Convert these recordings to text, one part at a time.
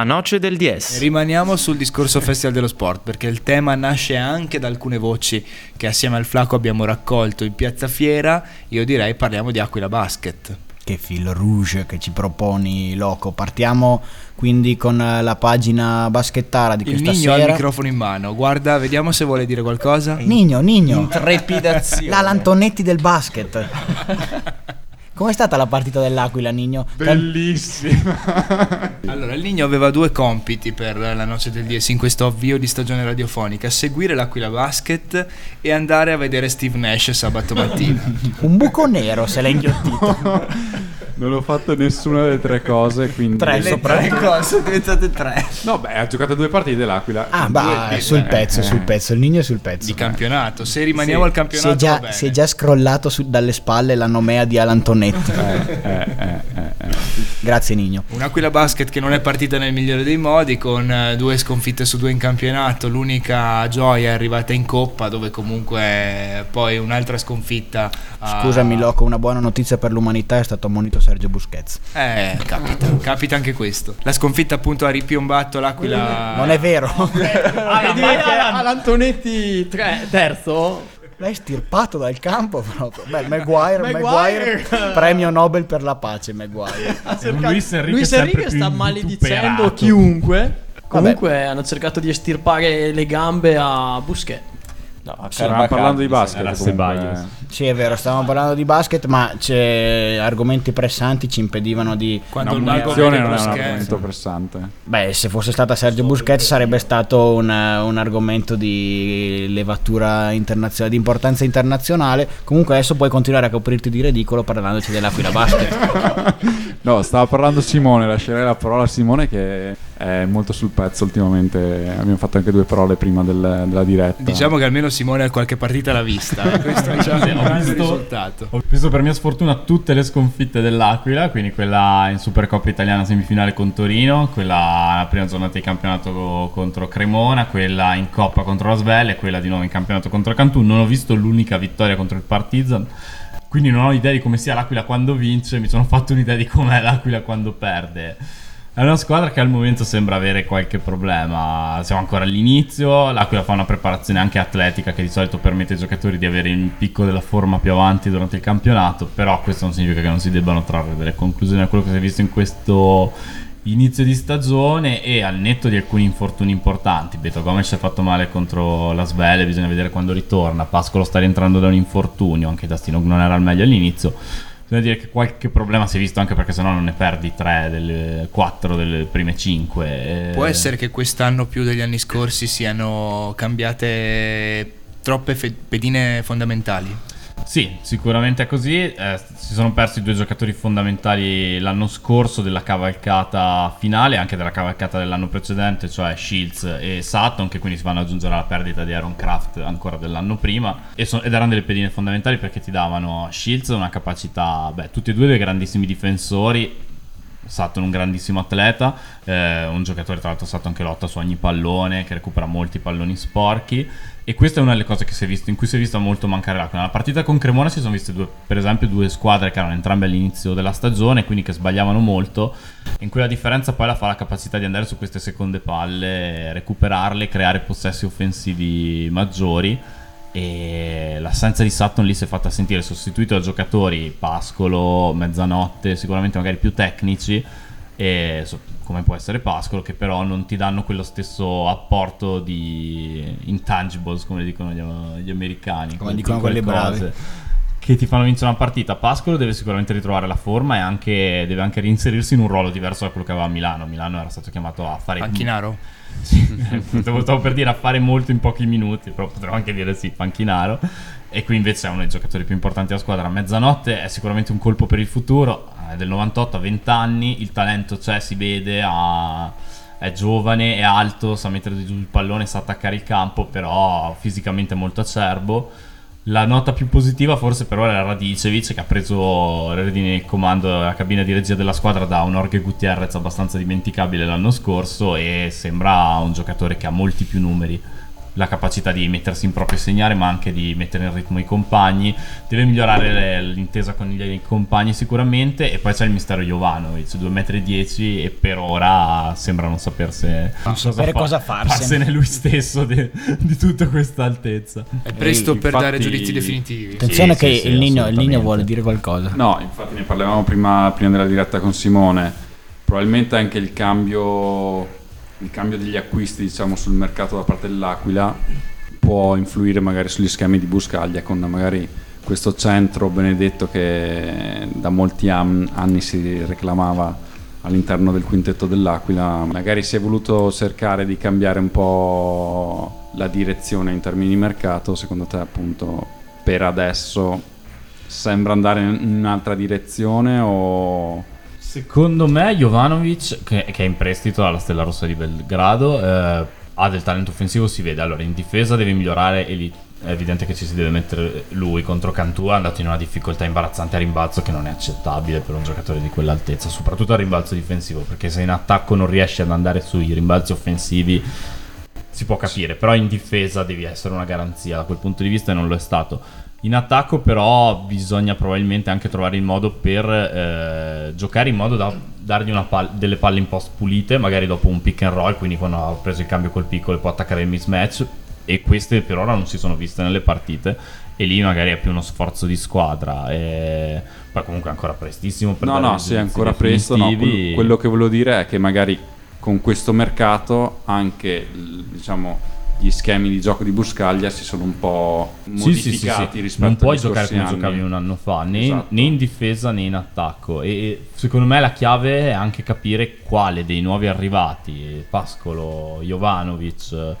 La noce del DS. Rimaniamo sul discorso Festival dello Sport perché il tema nasce anche da alcune voci che assieme al Flaco abbiamo raccolto in Piazza Fiera. Io direi parliamo di Aquila Basket. Che fil rouge che ci proponi, Loco. Partiamo quindi con la pagina baschettara di Il questa Nigno ha il sera. microfono in mano. Guarda, vediamo se vuole dire qualcosa. Nigno, Nigno. Trepidazione. La Lantonetti del basket. Com'è stata la partita dell'Aquila, Nigno? Bellissima. Allora, il Nigno aveva due compiti per la noce del DS in questo avvio di stagione radiofonica: seguire l'Aquila Basket e andare a vedere Steve Nash sabato mattina. Un buco nero se l'ha inghiottito. non ho fatto nessuna delle tre cose, quindi... Tre sopra- tre cose sono diventate tre. No, beh, ha giocato due partite l'Aquila. Ah, bah, due- sul eh, pezzo, eh. sul pezzo. Il Nigno è sul pezzo. Di campionato. Se rimaniamo Sì. al Si è, campionato, già, si è già scrollato su- dalle spalle la nomea di Alantonetti. Eh, eh, eh, eh. Grazie, Nigno. Un'Aquila Basket che non è partita nel migliore dei modi, con eh, due sconfitte su due in campionato. L'unica gioia è arrivata in Coppa, dove comunque eh, poi un'altra sconfitta. a- Scusami, Loco, una buona notizia per l'umanità è stato ammonito Sergio Busquets. Eh, capita, capita anche questo. La sconfitta appunto ha ripiombato l'Aquila. Non è vero. Ah, tre- terzo? L'hai stirpato dal campo proprio. Beh, Maguire, Maguire. Maguire, premio Nobel per la pace, Maguire. Un Luis Enrique Luis Enrique sta maledicendo chiunque. Comunque hanno cercato di estirpare le gambe a Busquets. No, Stavamo parlando di basket. comunque. Sì, è vero, stavamo parlando di basket, ma c'è argomenti pressanti ci impedivano di... Quando mago munizione non è un argomento pressante. Beh, se fosse stata Sergio Busquets sarebbe stato un, un argomento di levatura internazionale, di importanza internazionale. Comunque adesso puoi continuare a coprirti di ridicolo parlandoci dell'Aquila Basket. No, stava parlando Simone, lascerei la parola a Simone che è molto sul pezzo ultimamente. Abbiamo fatto anche due parole prima del- della diretta. Diciamo che almeno Simone qualche partita l'ha vista. Questo diciamo, è un visto- risultato. Ho visto per mia sfortuna tutte le sconfitte dell'Aquila, quindi quella in Supercoppa italiana semifinale con Torino, quella la prima giornata di campionato contro Cremona, quella in Coppa contro la Svelle e quella di nuovo in campionato contro Cantù. Non ho visto l'unica vittoria contro il Partizan, quindi non ho idea di come sia l'Aquila quando vince, mi sono fatto un'idea di com'è l'Aquila quando perde. È una squadra che al momento sembra avere qualche problema. Siamo ancora all'inizio. L'Aquila fa una preparazione anche atletica che di solito permette ai giocatori di avere il picco della forma più avanti durante il campionato. Però questo non significa che non si debbano trarre delle conclusioni a quello che si è visto in questo inizio di stagione e al netto di alcuni infortuni importanti. Beto Gomes si è fatto male contro la Svele, bisogna vedere quando ritorna. Pascolo sta rientrando da un infortunio, anche Dastino non era al meglio all'inizio. Bisogna dire che qualche problema si è visto anche perché sennò non ne perdi 3 delle 4 delle prime Eh, 5. Può essere che quest'anno più degli anni scorsi siano cambiate troppe fe- pedine fondamentali. Sì, sicuramente è così. Eh, si sono persi due giocatori fondamentali l'anno scorso della cavalcata finale, anche della cavalcata dell'anno precedente, cioè Shields e Sutton, che quindi si vanno ad aggiungere alla perdita di Aaron Kraft ancora dell'anno prima. E so- ed erano delle pedine fondamentali perché ti davano Shields una capacità, beh, tutti e due dei grandissimi difensori. Sutton un grandissimo atleta, eh, un giocatore tra l'altro Sutton che lotta su ogni pallone, che recupera molti palloni sporchi e questa è una delle cose che si è visto, in cui si è vista molto mancare l'acqua. Nella partita con Cremona si sono viste due, per esempio due squadre che erano entrambe all'inizio della stagione, quindi che sbagliavano molto, in cui la differenza poi la fa la capacità di andare su queste seconde palle, recuperarle, creare possessi offensivi maggiori e l'assenza di Sutton lì si è fatta sentire sostituito da giocatori Pascolo, Mezzanotte, sicuramente magari più tecnici e come può essere Pascolo che però non ti danno quello stesso apporto di intangibles come dicono gli, gli americani Come dicono quelli bravi che ti fanno vincere una partita Pascolo deve sicuramente ritrovare la forma e anche, deve anche reinserirsi in un ruolo diverso da quello che aveva a Milano Milano era stato chiamato a fare Panchinaro? Stavo stavo per dire a fare molto in pochi minuti, però potremmo anche dire sì, panchinaro. E qui invece è uno dei giocatori più importanti della squadra. Mezzanotte è sicuramente un colpo per il futuro. È del 98 a 20 anni, il talento c'è, si vede, ha- è giovane, è alto, sa mettere giù il pallone, sa attaccare il campo, però fisicamente è molto acerbo. La nota più positiva forse però era Radicevic che ha preso del comando della cabina di regia della squadra da un Orge Gutierrez abbastanza dimenticabile l'anno scorso e sembra un giocatore che ha molti più numeri la capacità di mettersi in proprio segnare ma anche di mettere in ritmo i compagni. Deve migliorare le, l'intesa con i compagni sicuramente e poi c'è il mistero Jovanovic 2,10 m e per ora sembra non saperse non sapere cosa, fa, cosa farsene. lui stesso di, di tutta questa altezza. È presto per dare giudizi definitivi. Attenzione sì, che sì, il, Nino, il Nino vuole dire qualcosa. No infatti ne parlavamo prima, prima della diretta con Simone. Probabilmente anche il cambio il cambio degli acquisti diciamo, sul mercato da parte dell'Aquila può influire magari sugli schemi di Buscaglia con magari questo centro benedetto che da molti anni si reclamava all'interno del quintetto dell'Aquila. Magari si è voluto cercare di cambiare un po' la direzione in termini di mercato secondo te appunto per adesso sembra andare in un'altra direzione o Secondo me Jovanovic, che, che, è in prestito alla Stella Rossa di Belgrado, eh, ha del talento offensivo, si vede. Allora, in difesa deve migliorare e lì è evidente che ci si deve mettere lui contro Cantù, è andato in una difficoltà imbarazzante a rimbalzo che non è accettabile per un giocatore di quell'altezza, soprattutto a rimbalzo difensivo, perché se in attacco non riesci ad andare sui rimbalzi offensivi si può capire, però in difesa devi essere una garanzia da quel punto di vista e non lo è stato. In attacco però bisogna probabilmente anche trovare il modo per eh, giocare in modo da dargli pal- delle palle in post pulite, magari dopo un pick and roll, quindi quando ha preso il cambio col piccolo può attaccare il mismatch. E queste per ora non si sono viste nelle partite. E lì magari è più uno sforzo di squadra. E poi comunque è ancora prestissimo per no no sì è ancora presto no, quello, quello che volevo dire è che magari con questo mercato anche diciamo gli schemi di gioco di Buscaglia si sono un po' modificati sì, sì, sì, rispetto non puoi giocare come anni. giocavi un anno fa né, esatto. né, in difesa né in attacco e secondo me la chiave è anche capire quale dei nuovi arrivati Pascolo, Jovanovic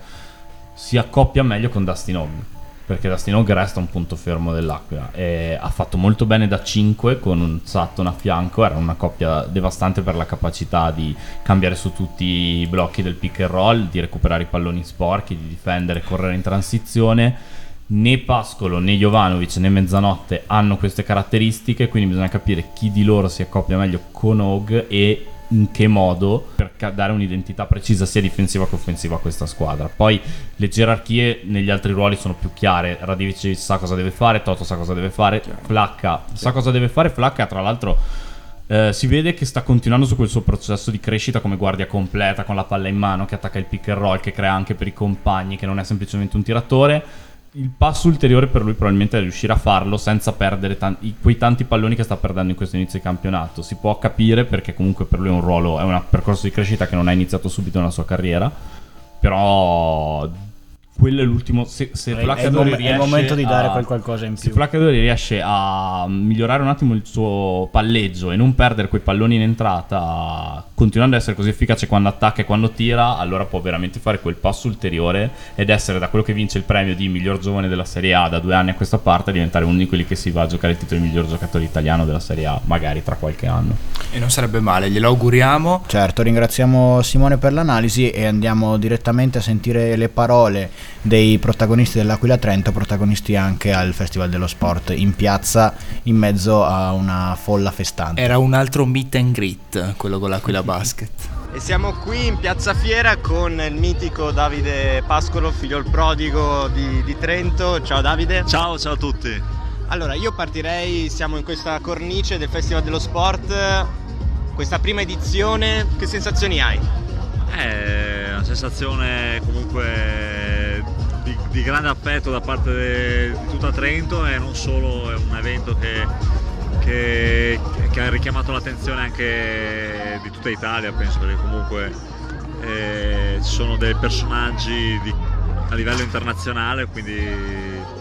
si accoppia meglio con Dustin Hogg perché Dustin resta un punto fermo dell'Aquila e ha fatto molto bene da 5 con un Sutton a fianco. Era una coppia devastante per la capacità di cambiare su tutti i blocchi del pick and roll di recuperare i palloni sporchi di difendere, correre in transizione. Né Pascolo né Jovanovic né Mezzanotte hanno queste caratteristiche quindi bisogna capire chi di loro si accoppia meglio con Hogg e in che modo per dare un'identità precisa sia difensiva che offensiva a questa squadra. Poi le gerarchie negli altri ruoli sono più chiare. Radivic sa cosa deve fare, Toto sa cosa deve fare, Flacca sa cosa deve fare. Flacca, tra l'altro, eh, si vede che sta continuando su quel suo processo di crescita come guardia completa, con la palla in mano, che attacca il pick and roll, che crea anche per i compagni, che non è semplicemente un tiratore il passo ulteriore per lui probabilmente è riuscire a farlo senza perdere tanti, quei tanti palloni che sta perdendo in questo inizio di campionato. Si può capire perché comunque per lui è un ruolo, è un percorso di crescita che non ha iniziato subito nella sua carriera, però quello è l'ultimo. Se, se è, è, mom- è il momento di dare a, quel qualcosa in più. Se Flaccadori riesce a migliorare un attimo il suo palleggio e non perdere quei palloni in entrata, continuando ad essere così efficace quando attacca e quando tira, allora può veramente fare quel passo ulteriore ed essere da quello che vince il premio di miglior giovane della Serie A da due anni a questa parte, diventare uno di quelli che si va a giocare il titolo di miglior giocatore italiano della Serie A, magari tra qualche anno. E non sarebbe male, glielo auguriamo. Certo, ringraziamo Simone per l'analisi e andiamo direttamente a sentire le parole dei protagonisti dell'Aquila Trento, protagonisti anche al Festival dello Sport in piazza in mezzo a una folla festante. Era un altro meet and greet, quello con l'Aquila Basket. E siamo qui in Piazza Fiera con il mitico Davide Pascolo, figlio il prodigo di, di Trento. Ciao Davide. Ciao, ciao a tutti. Allora, io partirei, siamo in questa cornice del Festival dello Sport, questa prima edizione, che sensazioni hai? È una sensazione comunque di, di grande affetto da parte de, di tutta Trento e non solo, è un evento che, che, che, ha richiamato l'attenzione anche di tutta Italia, penso, perché comunque eh, ci sono dei personaggi di, a livello internazionale, quindi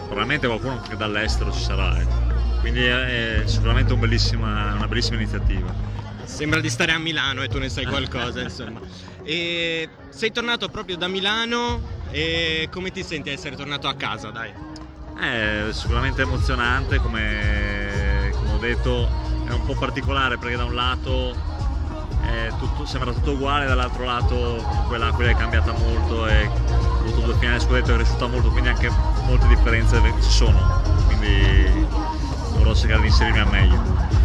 probabilmente qualcuno che dall'estero ci sarà. Ecco. Quindi è, sicuramente un una bellissima iniziativa. Sembra di stare a Milano e tu ne sai qualcosa, insomma. E sei tornato proprio da Milano e come ti senti essere tornato a casa, dai? È sicuramente emozionante, come, come ho detto è un po' particolare perché da un lato tutto, sembra tutto uguale, dall'altro lato comunque l'Aquila è cambiata molto e ha avuto due finali scudetto, è cresciuta molto, quindi anche molte differenze ci sono, quindi dovrò cercare di inserirmi al meglio.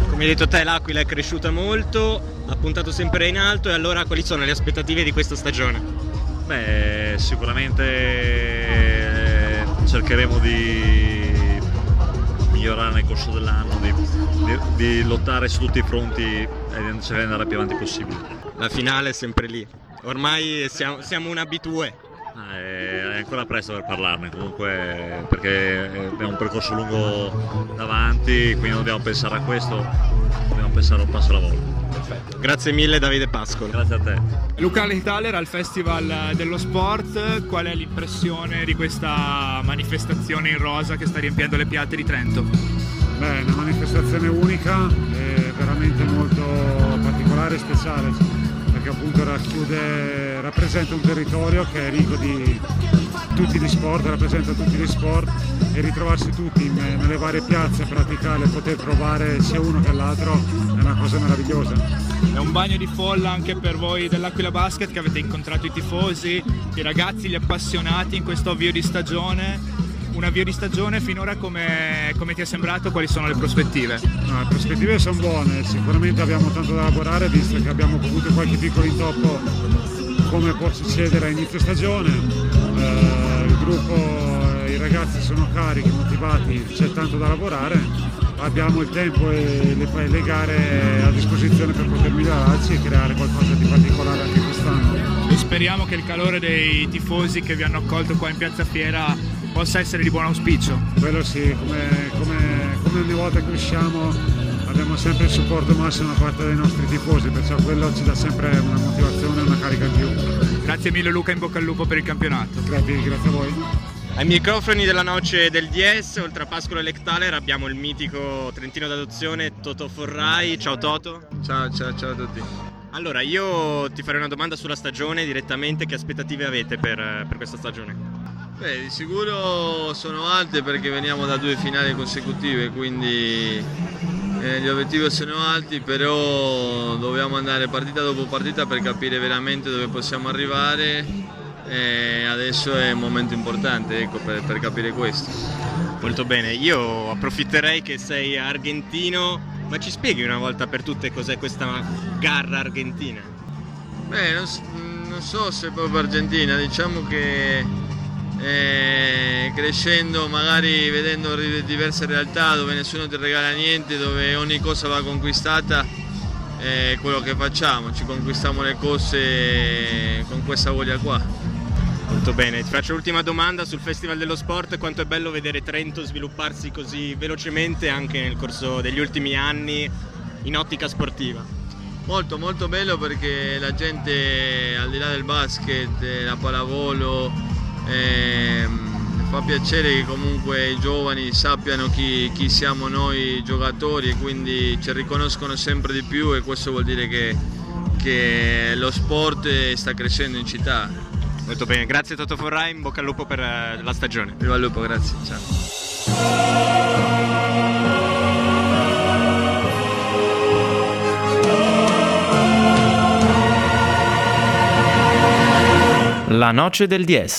Come hai detto te l'Aquila è cresciuta molto, ha puntato sempre in alto e allora quali sono le aspettative di questa stagione? Beh, sicuramente eh, cercheremo di migliorare nel corso dell'anno, di, di, di lottare su tutti i fronti e cercare di andare più avanti possibile. La finale è sempre lì. Ormai siamo, siamo un abitue. Ah, È ancora presto per parlarne comunque perché abbiamo un percorso lungo davanti, quindi non dobbiamo pensare a questo, dobbiamo pensare un passo alla volta. Grazie mille Davide Pascolo. Grazie a te. Luca Thaler al Festival dello Sport, qual è l'impressione di questa manifestazione in rosa che sta riempiendo le piatte di Trento? Beh, è una manifestazione unica, è veramente molto particolare e speciale, perché appunto racchiude, rappresenta un territorio che è ricco di tutti gli sport, rappresenta tutti gli sport e ritrovarsi tutti nelle varie piazze, praticare, poter trovare sia uno che l'altro è una cosa meravigliosa. È un bagno di folla anche per voi dell'Aquila Basket che avete incontrato i tifosi, i ragazzi, gli appassionati in questo avvio di stagione. Un avvio di stagione finora come, come ti è sembrato? Quali sono le prospettive? No, le prospettive sono buone, sicuramente abbiamo tanto da lavorare visto che abbiamo avuto qualche piccolo intoppo come può succedere a inizio stagione. Eh, il gruppo, eh, i ragazzi sono carichi, motivati, c'è tanto da lavorare. Abbiamo il tempo e le, le gare a disposizione per poter migliorarci e creare qualcosa di particolare anche quest'anno. E speriamo che il calore dei tifosi che vi hanno accolto qua in Piazza Fiera possa essere di buon auspicio. Quello sì, come, come- come ogni volta che usciamo abbiamo sempre il supporto massimo da parte dei nostri tifosi, perciò quello ci dà sempre una motivazione e una carica in più. Grazie mille Luca, in bocca al lupo per il campionato. Grazie, grazie a voi. Ai microfoni della noce del DS, oltre a Pascolo e Lectaler, abbiamo il mitico Trentino d'adozione Toto Forrai. Ciao Toto. Ciao, ciao, ciao a tutti. Allora, io ti farei una domanda sulla stagione direttamente. Che aspettative avete per, per questa stagione? Beh, di sicuro sono alte perché veniamo da due finali consecutive, quindi eh, gli obiettivi sono alti, però dobbiamo andare partita dopo partita per capire veramente dove possiamo arrivare e adesso è un momento importante ecco, per, per capire questo. Molto bene, io approfitterei che sei argentino, ma ci spieghi una volta per tutte cos'è questa garra argentina? Beh, non, non so se proprio Argentina, diciamo che eh, crescendo, magari vedendo diverse realtà dove nessuno ti regala niente, dove ogni cosa va conquistata, è quello che facciamo, ci conquistiamo le cose con questa voglia qua. Molto bene, ti faccio l'ultima domanda sul Festival dello Sport, quanto è bello vedere Trento svilupparsi così velocemente anche nel corso degli ultimi anni in ottica sportiva. Molto molto bello perché la gente al di là del basket, eh, la pallavolo, ehm, fa piacere che comunque i giovani sappiano chi, chi siamo noi giocatori e quindi ci riconoscono sempre di più e questo vuol dire che, che lo sport sta crescendo in città. Molto bene, grazie Toto Forrai, in bocca al lupo per eh, la stagione. Viva il lupo, grazie. Ciao. La noce del 10.